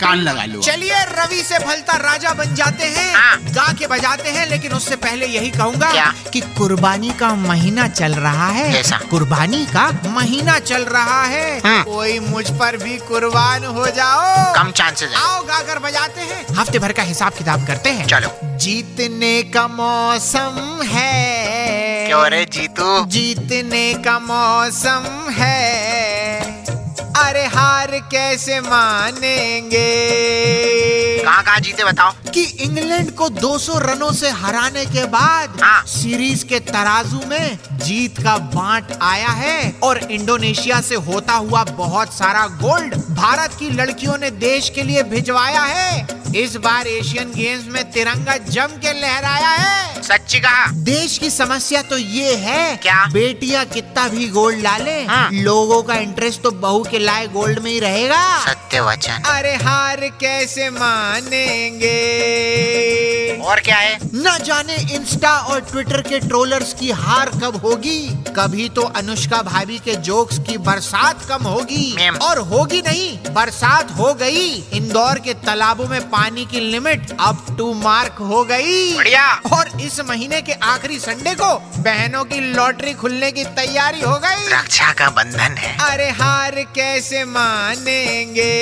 कान लगा लो। चलिए रवि से फलता राजा बन जाते हैं। हाँ। गा के बजाते हैं लेकिन उससे पहले यही कहूँगा? कि कुर्बानी का महीना चल रहा है। कैसा? कुर्बानी का महीना चल रहा है। हाँ। कोई मुझ पर भी कुर्बान हो जाओ। कम चांसेस है आओ गा कर बजाते हैं। हफ़्ते भर का हिसाब किताब करते हैं। चलो। जीतने का मौसम है। क्यों रे जीतू? जीतने का मौसम है। अरे हार कैसे मानेंगे? कहाँ कहाँ जीते बताओ। कि इंग्लैंड को 200 रनों से हराने के बाद हाँ। सीरीज़ के तराजू में जीत का बांट आया है और इंडोनेशिया से होता हुआ बहुत सारा गोल्ड भारत की लड़कियों ने देश के लिए भिजवाया है। इस बार एशियन गेम्स में तिरंगा जम के लहराया है। सच्ची कहा? देश की समस्या तो ये है क्या? बेटियाँ कितना भी गोल्ड डाले हाँ। लोगों का इंटरेस्ट तो बहू के लाए गोल्ड में ही रहेगा। सत्य वचन। अरे हार कैसे मानेंगे? और क्या है? न जाने इंस्टा और ट्विटर के ट्रोलर्स की हार कब होगी। कभी तो अनुष्का भाभी के जोक्स की बरसात कम होगी। और होगी नहीं बरसात हो गई। इंदौर के तालाबों में पानी की लिमिट अप टू मार्क हो गई। बढ़िया। और इस महीने के आखिरी संडे को बहनों की लॉटरी खुलने की तैयारी हो गई। रक्षा का बंधन है। अरे हार कैसे मानेंगे?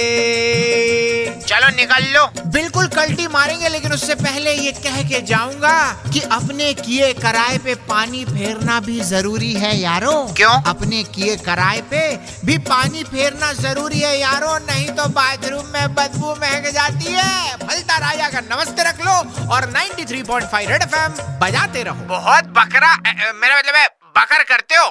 निकल लो। बिल्कुल कल्टी मारेंगे लेकिन उससे पहले ये कह के जाऊँगा कि अपने किए कराए पे पानी फेरना भी ज़रूरी है यारो। क्यों? अपने किए कराए पे भी पानी फेरना ज़रूरी है यारो नहीं तो बाथरूम में बदबू महक जाती है। फलता राजा का नमस्ते रख लो और 93.5 रेड एफएम बजाते रहो। बहुत बकरा मेरा मतलब है बकर करते हो।